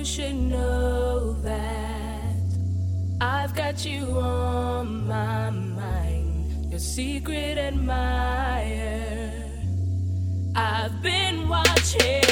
you should know that I've got you on my mind, your secret admirer. I've been watching.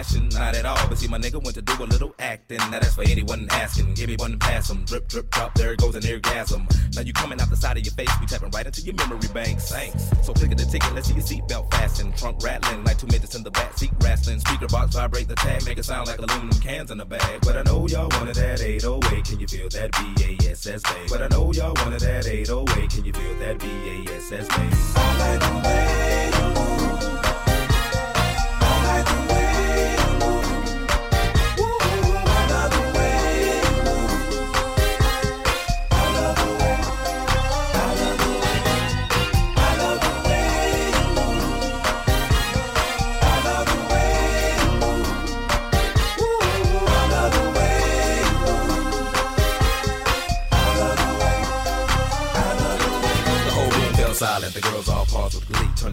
Everlasting. Not at all. But see, my nigga went to do a little acting. Now that's for anyone asking. Give me one and pass 'em. Drip, drip, drop. There goes an orgasm. Now you coming out the side of your face. We tapping right into your memory banks. Thanks. So click at the ticket. Let's see your seatbelt fasten. Trunk rattling like two midgets in the back seat wrestling. Speaker box vibrate the tag. Make it sound like aluminum cans in a bag. But I know y'all wanted that 808. Can you feel that BASS bass? But I know y'all wanted that 808. Can you feel that BASS bass? I like the way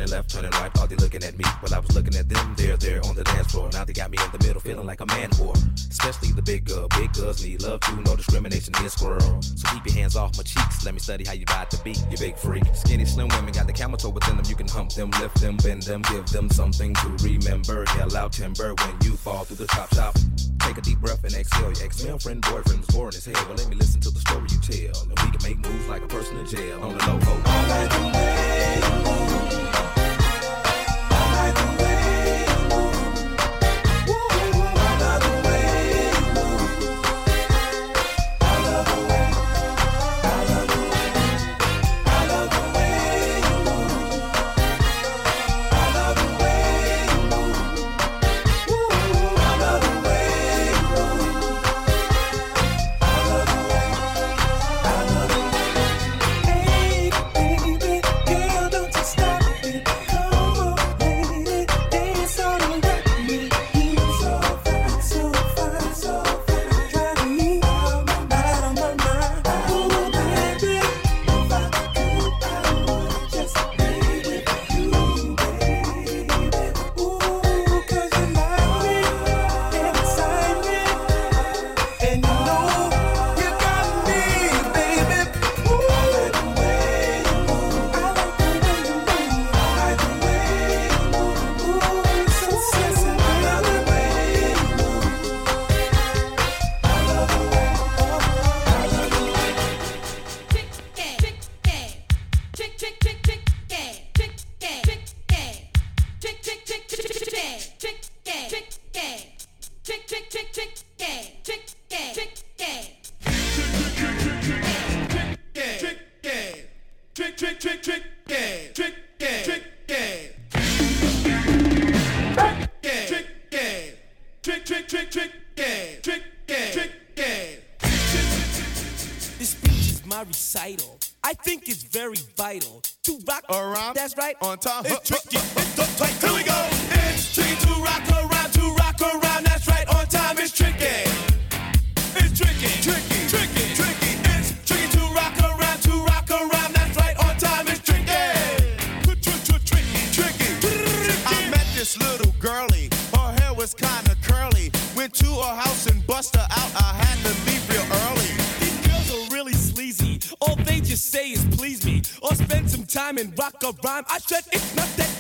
Left, turning right, thought they looking at me. While I was looking at them, they're there on the dance floor. Now they got me in the middle, feeling like a man whore. Especially the big girl. Big girls need love too, no discrimination here, squirrel. So keep your hands off my cheeks. Let me study how you ride the beat, you big freak. Skinny, slim women got the camel toe within them. You can hump them, lift them, bend them, give them something to remember. Yell out timber when you fall through the top shop. Take a deep breath and exhale. Your ex-male friend, boyfriend was boring as hell. Well, let me listen to the story you tell. And we can make moves like a person in jail. On the low, ho. I like the vital to rock Around. That's right. On time. It's tricky. It's the tight. Here we go. A rhyme. I said it's not that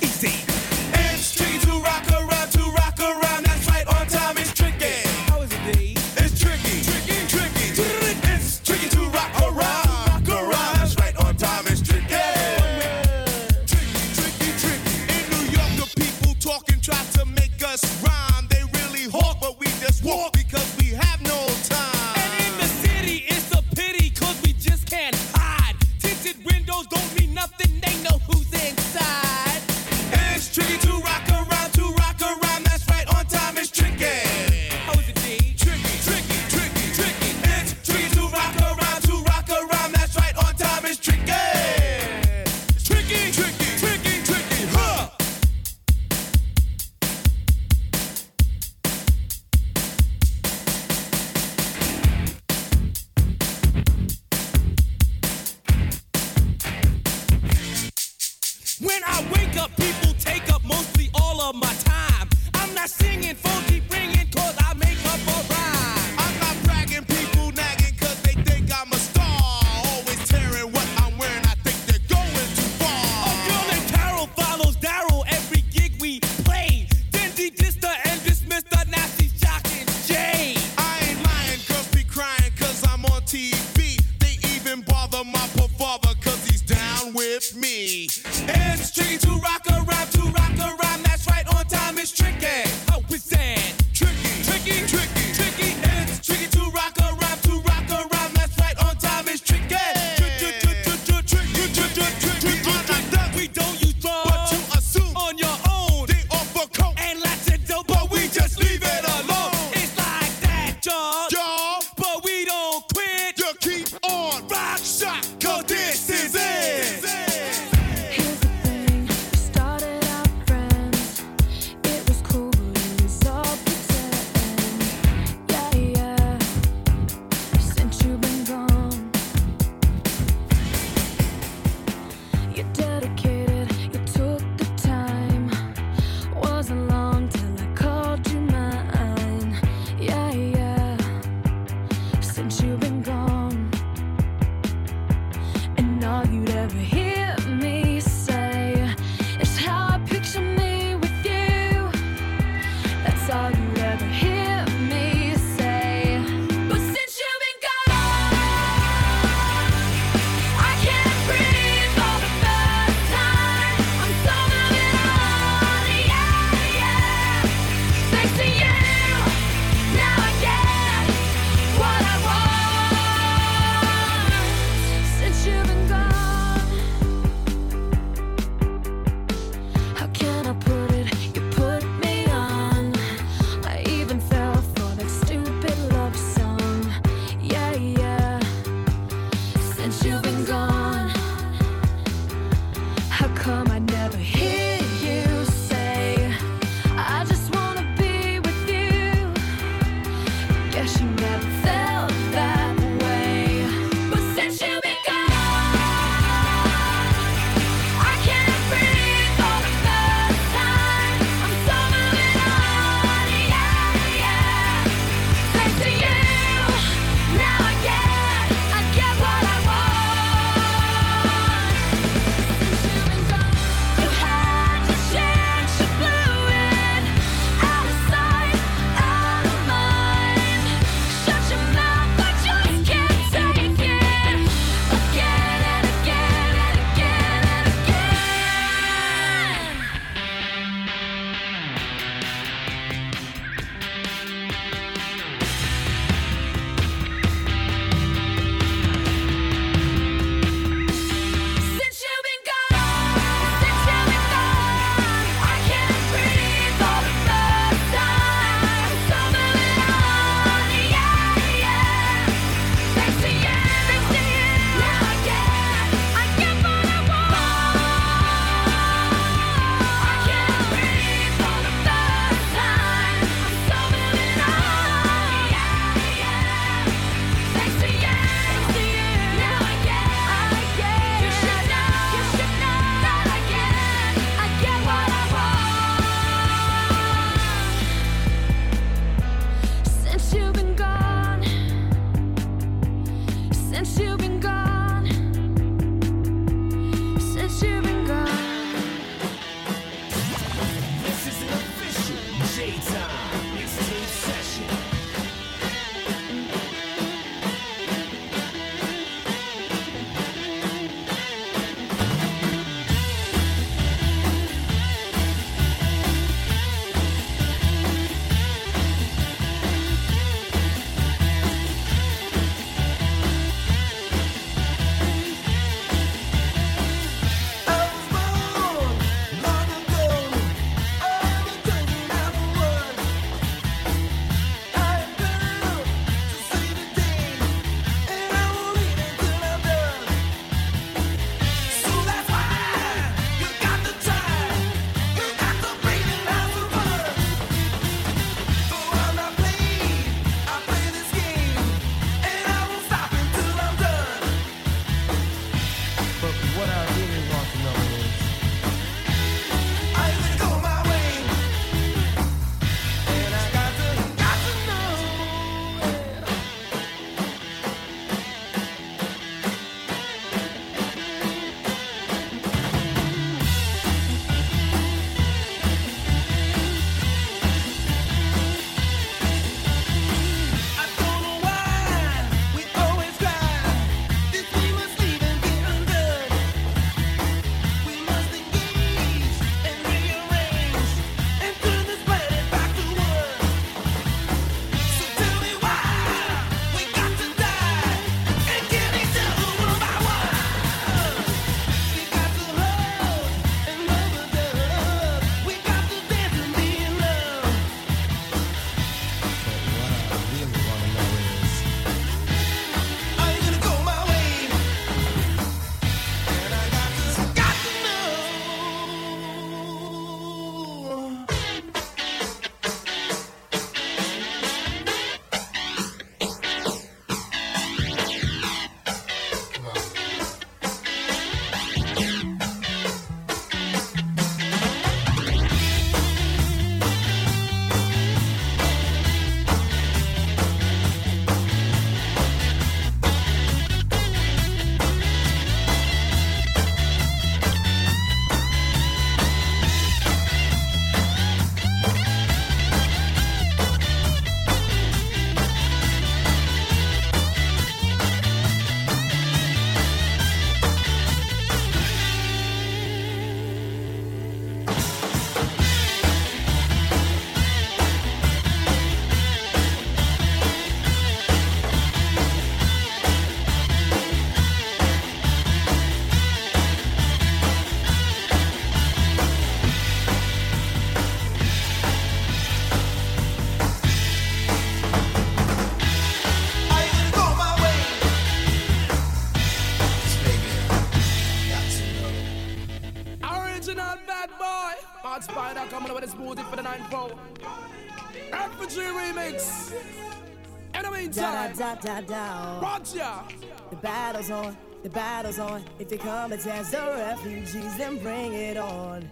da da. Roger. The battle's on, the battle's on. If you come and test the refugees, then bring it on.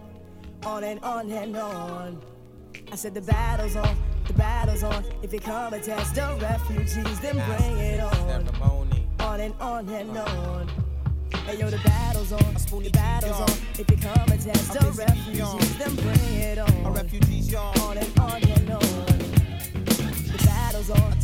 On and on and on. I said the battle's on, the battle's on. If you come and test the refugees, then bring it on. On and on and on. Hey yo, the battle's on, the battle's on. If you come and test the refugees, then bring it on. On and on and on. The battle's on,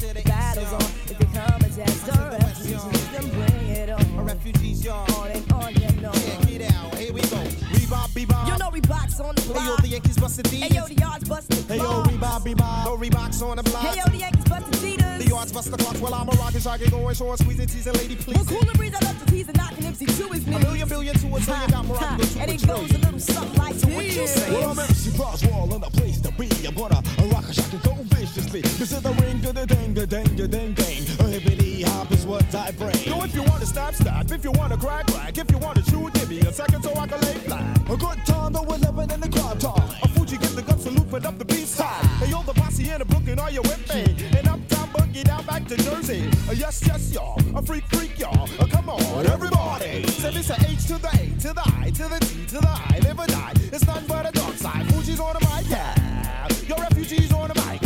refugees, then bring it on. Refugees, y'all. On and on and on. Check it out. Here we go. Bebop, bebop. You know Reebok's on the Hey yo, the Yankees busted these. Hey yo, the yards busted Hey yo. Bebop, bebop. No Reeboks on the block. Hey yo, the Yankees busted The cheaters. yards bust the clocks while I'm a shot, get going short, squeezing, teasing, lady, please. Well, cooler breeze, I love the tease and knocking MC to his A knees. million, billion to a trillion, got rockin' to And it goes a little something like So what you say? Well, I'm MC Roswell and a place to be. I'm gonna rock a shock and go viciously. This is the ring of the ding a ding a ding ding. A hippity hop is what I bring. Yo, if you wanna stop, stop. If you wanna crack, crack. If you wanna shoot, give me a second so I can lay flat. A good time though we're living in the crime time. A Fugee get the gun salute, but up the beat side. Hey, yo, the posse in the Brooklyn, are you with me? And uptown boogie down back to Jersey. Uh, yes, yes, y'all. A freak, freak, y'all. Uh, come on, everybody. Say this a H to the A, to the I, to the T, to the I, live or die. It's nothing but a dark side. Fugees on the mic, yeah. Your refugees on the mic.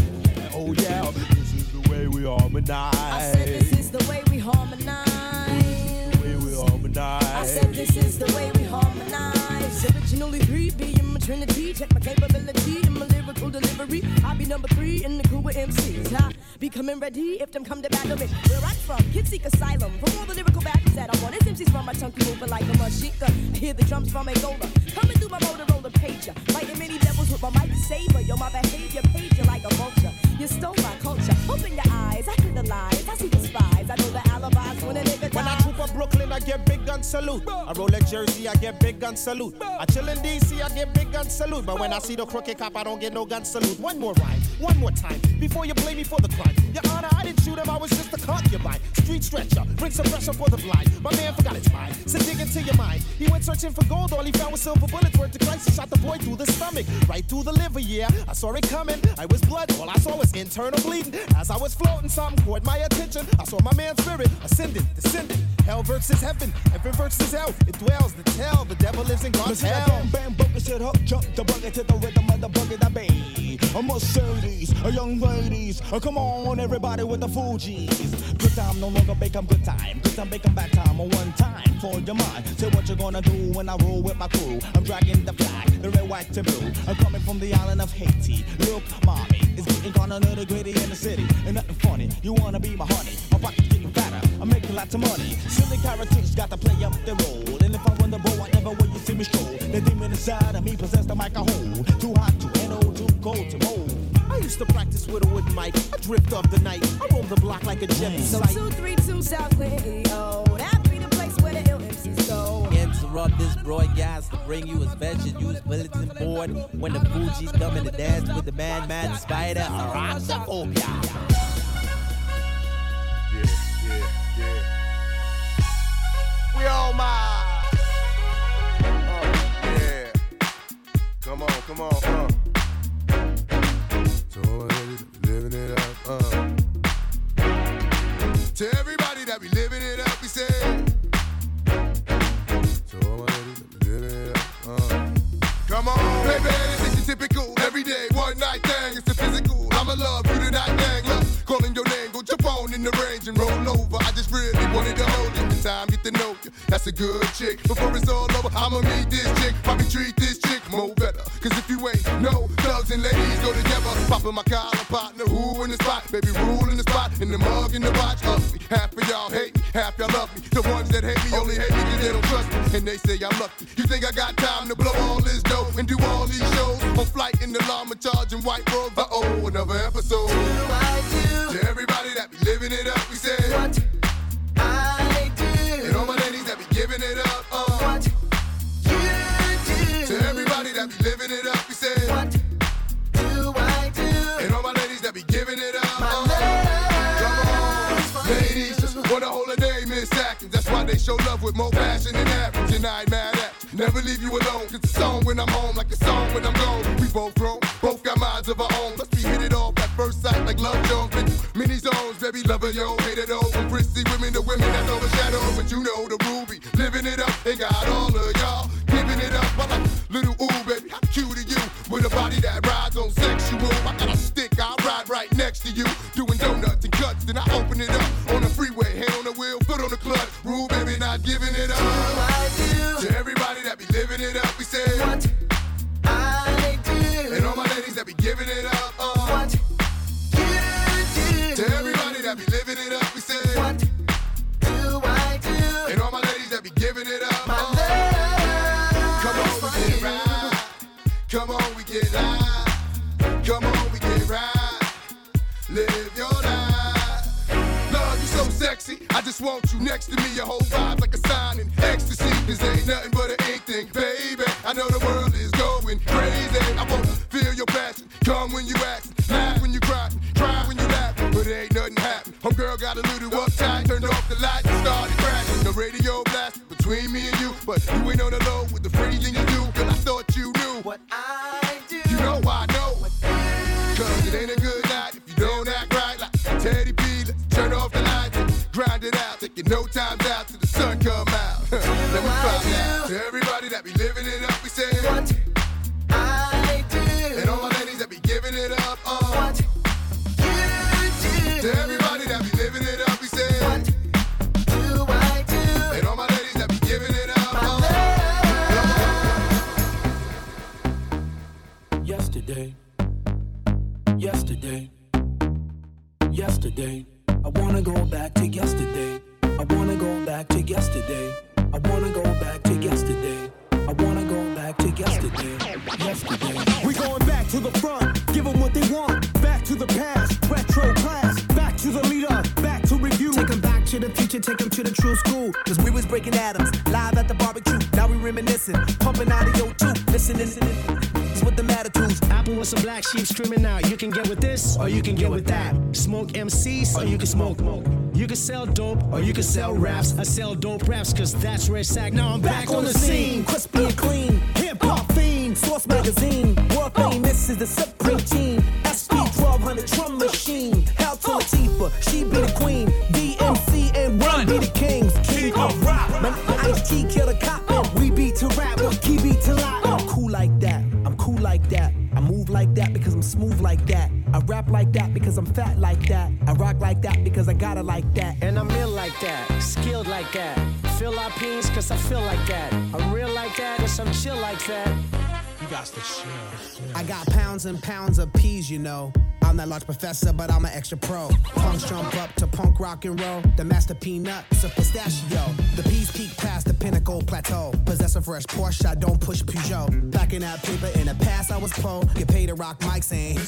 Oh, yeah. This is the way we harmonize. I said this is the way we harmonize. the way we harmonize. I said this is the way Originally three, being my trinity. Check my capability and my lyrical delivery. I be number three in the crew of MCs. I be coming ready if them come to battle me. Where I'm from, kids seek asylum. From all the lyrical battles that I want. It's MCs from my chunky moving like a machika. I hear the drums from Angola. Coming through my Motorola pager. Fighting many devils with my mic saber. Yo, my behavior paid you like a vulture. You stole my culture. Open your eyes, I hear the lies. I see the spies. I know the alibis when a nigga Up Brooklyn, I get big gun salute. I roll at Jersey, I get big gun salute. I chill in DC, I get big gun salute. But when I see the crooked cop, I don't get no gun salute. One more rhyme, one more time, before you blame me for the crime. Your Honor, I didn't shoot him, I was just a concubine. Street stretcher, bring some pressure for the blind. My man forgot his mind, so dig into your mind. He went searching for gold, all he found was silver bullets. Word to Christ, he shot the boy through the stomach, right through the liver. Yeah, I saw it coming. I was blood, all I saw was internal bleeding. As I was floating, something caught my attention. I saw my man's spirit ascending, descending. Hell versus heaven, heaven versus hell. It dwells the tell. The devil lives in God's hell. bam bam shit up, jump the buggy to the rhythm of the boogie that be. A Mercedes, a young ladies, come on everybody with the Fugees. Good time, no longer make 'em good time. Good time, make 'em back time on one time for your mind. Say what you're gonna do when I roll with my crew. I'm dragging the flag, the red, white, to blue. I'm coming from the island of Haiti. Look, mommy, it's getting kinda nitty gritty in the city. Ain't nothing funny. You wanna be my honey? My pocket's getting fatter. I'm making lots of money. Silly characters got to play up the role. And if I win the ball, whatever way you see me stroll. The demon inside of me possess the mic I hold. Too hot to handle, too cold to mold. I used to practice with a wooden mic. I drift off the night. I roam the block like a jet mm. So two three two South Cleo. That be the place where the ill MCs go. Interrupt this broadcast to bring you a special news bulletin board when the Fugees coming to dance with the man, Mad Spider, Araxaphobia. Yeah, yeah, yeah. We all my. Uh, yeah. Come on, come on, uh. So living it up, uh. To everybody that be living it up, we say. So niggas living it up, uh. Come on, baby, this is your typical everyday one night thing. It's a physical. I'ma love you tonight, gang. That's a good chick. Before it's all over, I'ma meet this chick. Probably treat this chick more better. Cause if you ain't no thugs and ladies go together. Popping my collar partner, who in the spot? Baby, rule in the spot. In the mug, in the watch. Half of y'all hate me, half y'all love me. The ones that hate me only hate me cause they don't trust me. And they say I'm lucky. You think I got time to blow all this dough and do all these shows? On flight in the llama charging white robes. Uh oh, another episode. With more passion than average. And I ain't mad at you. never leave you alone. Cause the song when I'm home, like the song when I'm gone. We both grown, both got minds of our own. Let's be hit it off at first sight, like Love Jones. Come on, we get right. Come on, we get live. Come on, we get right. Live your life. Love, you so sexy. I just want you next to me. Your whole vibe like a sign in ecstasy. This ain't nothing but an ink thing, baby. I know the world is going crazy. I wanna feel your passion. Come when you act, laugh when you cry, cry when you laugh. But ain't nothing happen. Homegirl got a little uptight, turned off the lights and started crashing. The radio blast between me and you, but you ain't on the low with the thing you do. Cause I thought you knew what I do. You know I yesterday. I wanna go back to yesterday. I wanna go back to yesterday. I wanna go back to yesterday. I wanna go back to yesterday. Yesterday. We going back to the front, give them what they want. Back to the past, retro class. Back to the leader, back to review. Take 'em back to the future, take 'em to the true school. Cause we was breaking atoms, live at the barbecue. Now we reminiscing, pumping out of your tooth. Listen, listen, it's what the matter twos. Apple with some black sheep screaming out. You can get with this, or you can get with that. Smoke MCs, or you can smoke. Smoke. You can sell dope, or you can sell raps. I sell dope raps, cause that's where it's at. Now I'm back, on the scene. crispy and clean. Hip hop fiend, Source magazine. World famous is the supreme team. SP 1200 drum machine. Hell to Latifah, she be the queen. DMC and Run be the kings. King of rap. Man, Ice T kill the cop. Because smooth like that. I rap like that because I'm fat like that. I rock like that because I got it like that. And I'm ill like that, skilled like that. Philippines, cause I feel like that. I'm real like that, cause I'm chill like that. You got to. I got pounds and pounds of peas, you know. I'm that large professor, but I'm an extra pro. Punks jump up to punk rock and roll. The master peanut's a pistachio. The peas peak past the pinnacle plateau. Possess a fresh Porsche, I don't push Peugeot. Back in that paper in the past, I was pro. Get paid to rock mics and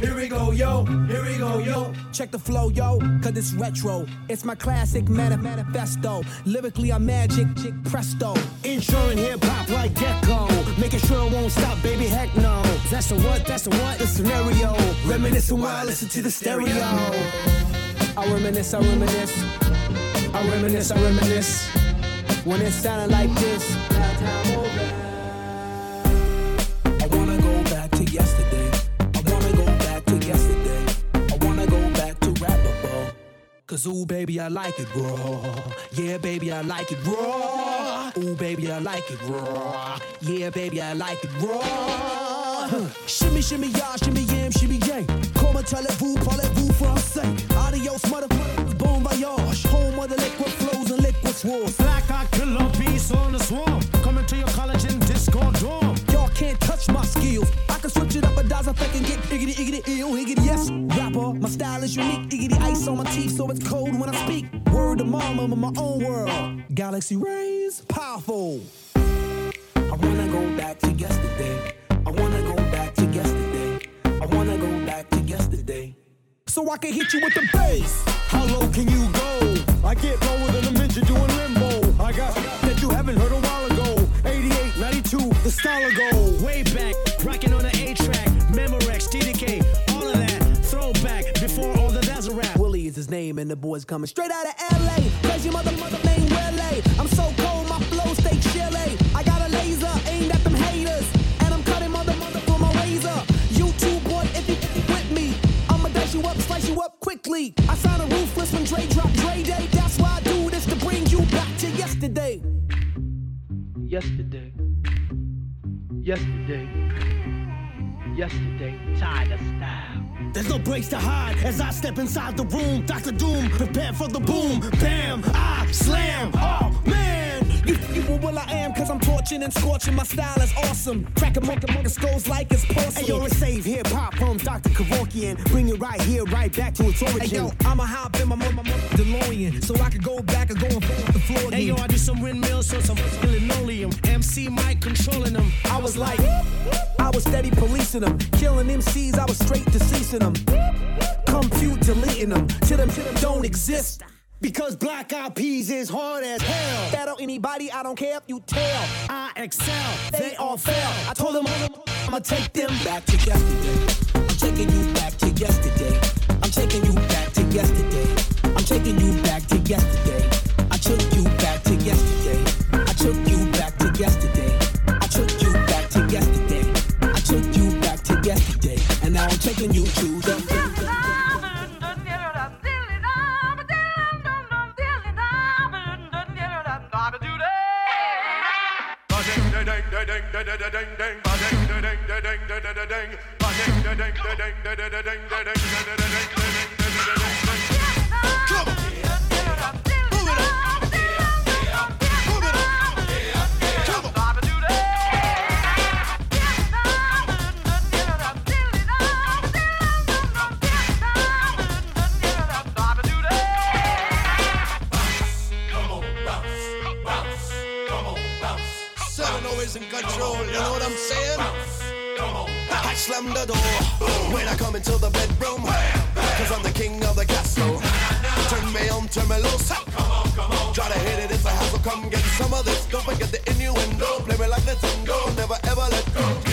here we go, yo. Here we go, yo. Check the flow, yo, cause it's retro. It's my classic mani- manifesto. Lyrically, I'm magic, chick presto. Insuring hip hop like Gecko. Making sure it won't stop, baby, heck no. That's the what, that's the what, The scenario. Reminiscing while I listen to the stereo. I reminisce, I reminisce. I reminisce, I reminisce. When it sounded like this. Cause ooh, baby, I like it raw. Yeah, baby, I like it raw. Ooh, baby, I like it raw. Yeah, baby, I like it raw. Shimmy, shimmy, y'all, shimmy, yam, shimmy, yang. Comment, parlez-vous, parlez-vous français. Adios, motherfucker, bon voyage. Home of the liquid flows and liquid swords. Black eye killer beast on the swarm. Coming to your college in Discord dorm. Y'all can't touch my skills. Can switch it up a dozen I can get iggity, iggity, ill, iggity, yes. Rapper, my style is unique. Iggity ice on my teeth, so it's cold when I speak. Word to mama, I'm in my own world. Galaxy rays, powerful. I wanna go back to yesterday. I wanna go back to yesterday. I wanna go back to yesterday. So I can hit you with the bass. How low can you go? I get lower than a midget doing limbo. I got that you haven't heard a while ago. 88, 92, the style of go. his name, and the boys coming straight out of LA. Cause your mother, mother name Willie. I'm so cold, my flow stay chilly. Eh? I got a laser aimed at them haters, and I'm cutting mother, mother for my razor. You YouTube boy, if you with me, I'ma dice you up, slice you up quickly. I sound a ruthless when Dre drop Dre Day. That's why I do this to bring you back to yesterday. Yesterday. Yesterday. Yesterday. Tired of style. There's no breaks to hide as I step inside the room. Dr. Doom, prepare for the boom. Bam, I slam. Oh man, you, you are what I am, cause I'm torching and scorching. My style is awesome. Crack a monk among skulls like it's porcelain. Hey, yo, it's save hip hop from Dr. Kevorkian. Bring it right here, right back to its origin. Hey, yo, I'ma hop in my mama DeLorean so I can go back and go and fuck the floor. Hey yo, I do some windmills on some linoleum. MC Mike controlling them. I was like, I was steady policing them. Killing MCs, I was straight deceasing them. Compute deleting them. To them, to them don't exist. Because Black Eyed Peas is hard as hell. Battle anybody, I don't care if you tell. I excel, They all fail. I told them I'ma take them back to yesterday. I'm taking you back to yesterday. I'm taking you back to yesterday. I'm taking you back to yesterday. I took taking you to the Seven what I'm saying? I slam the door when I come into the bedroom. Cause I'm the king of the castle. Turn me on, turn me loose. Try to hit it, it's a hassle. Come get some of this. Don't forget the innuendo. Play me like the tango. Never ever let go.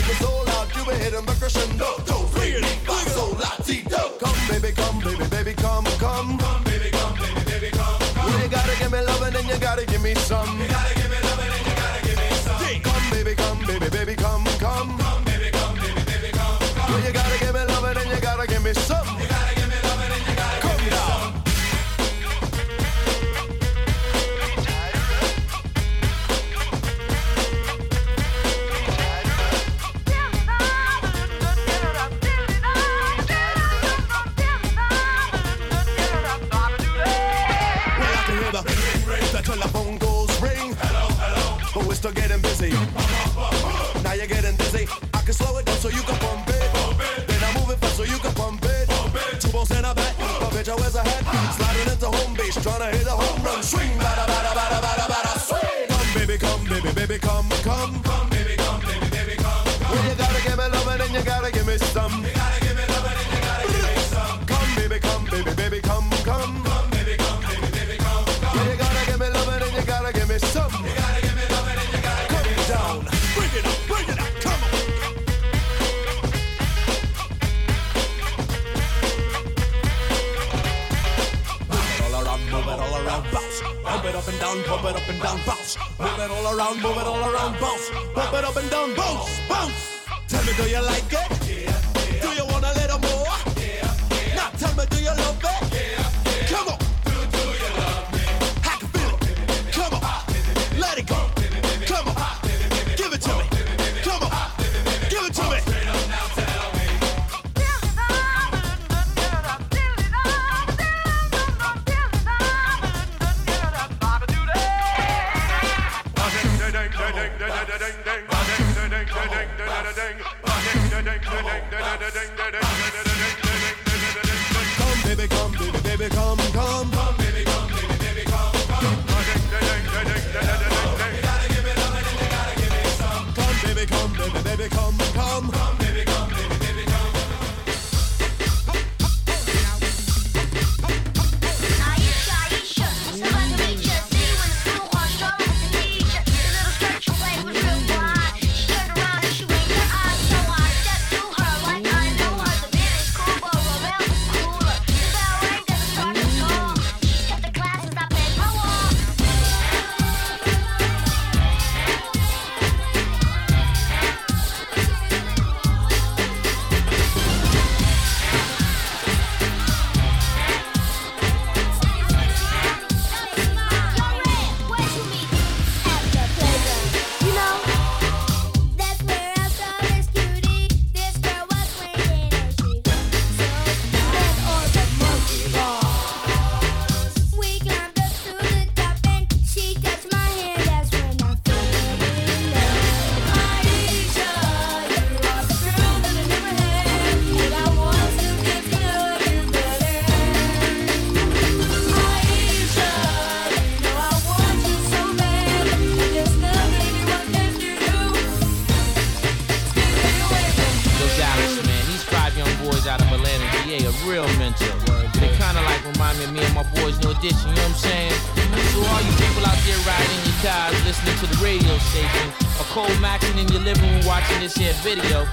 video,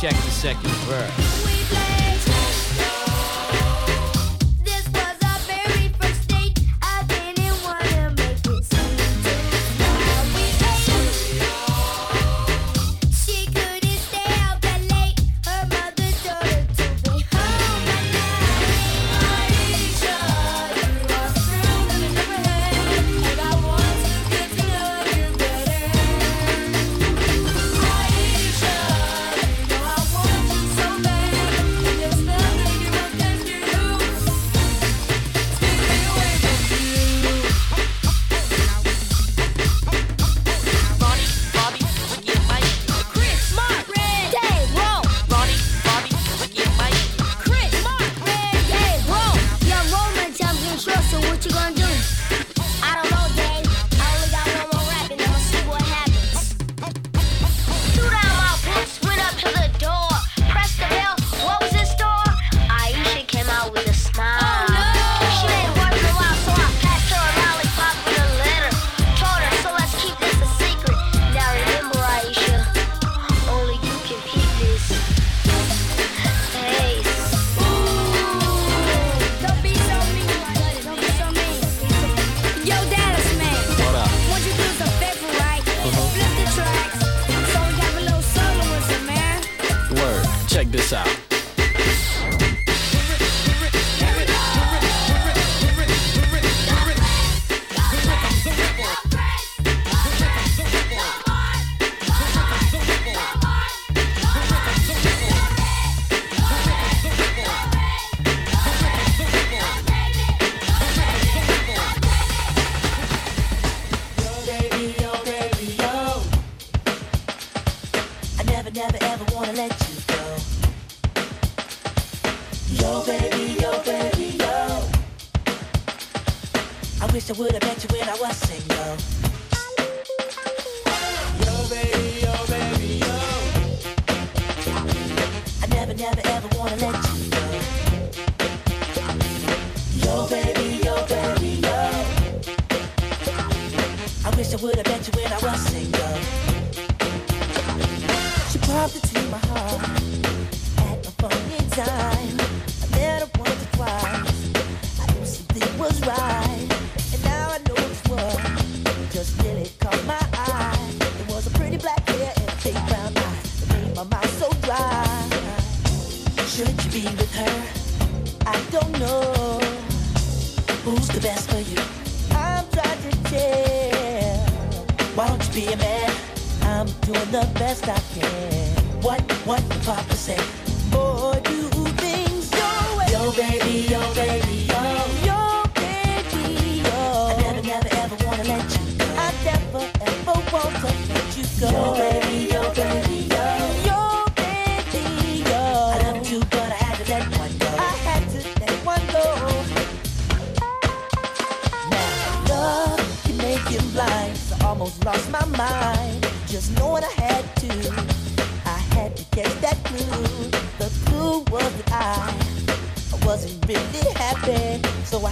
check the second verse. Who's the best for you? I'm trying to tell. Why don't you be a man? I'm doing the best I can. What, what the papa said? Boy, do things your way. Yo, baby, yo, baby, yo. Yo, baby, yo. I never, never, ever want to let you go. I never, ever want to let you go. Yo, baby. just knowing I had to. I had to get that clue. The clue was that I wasn't really happy, so I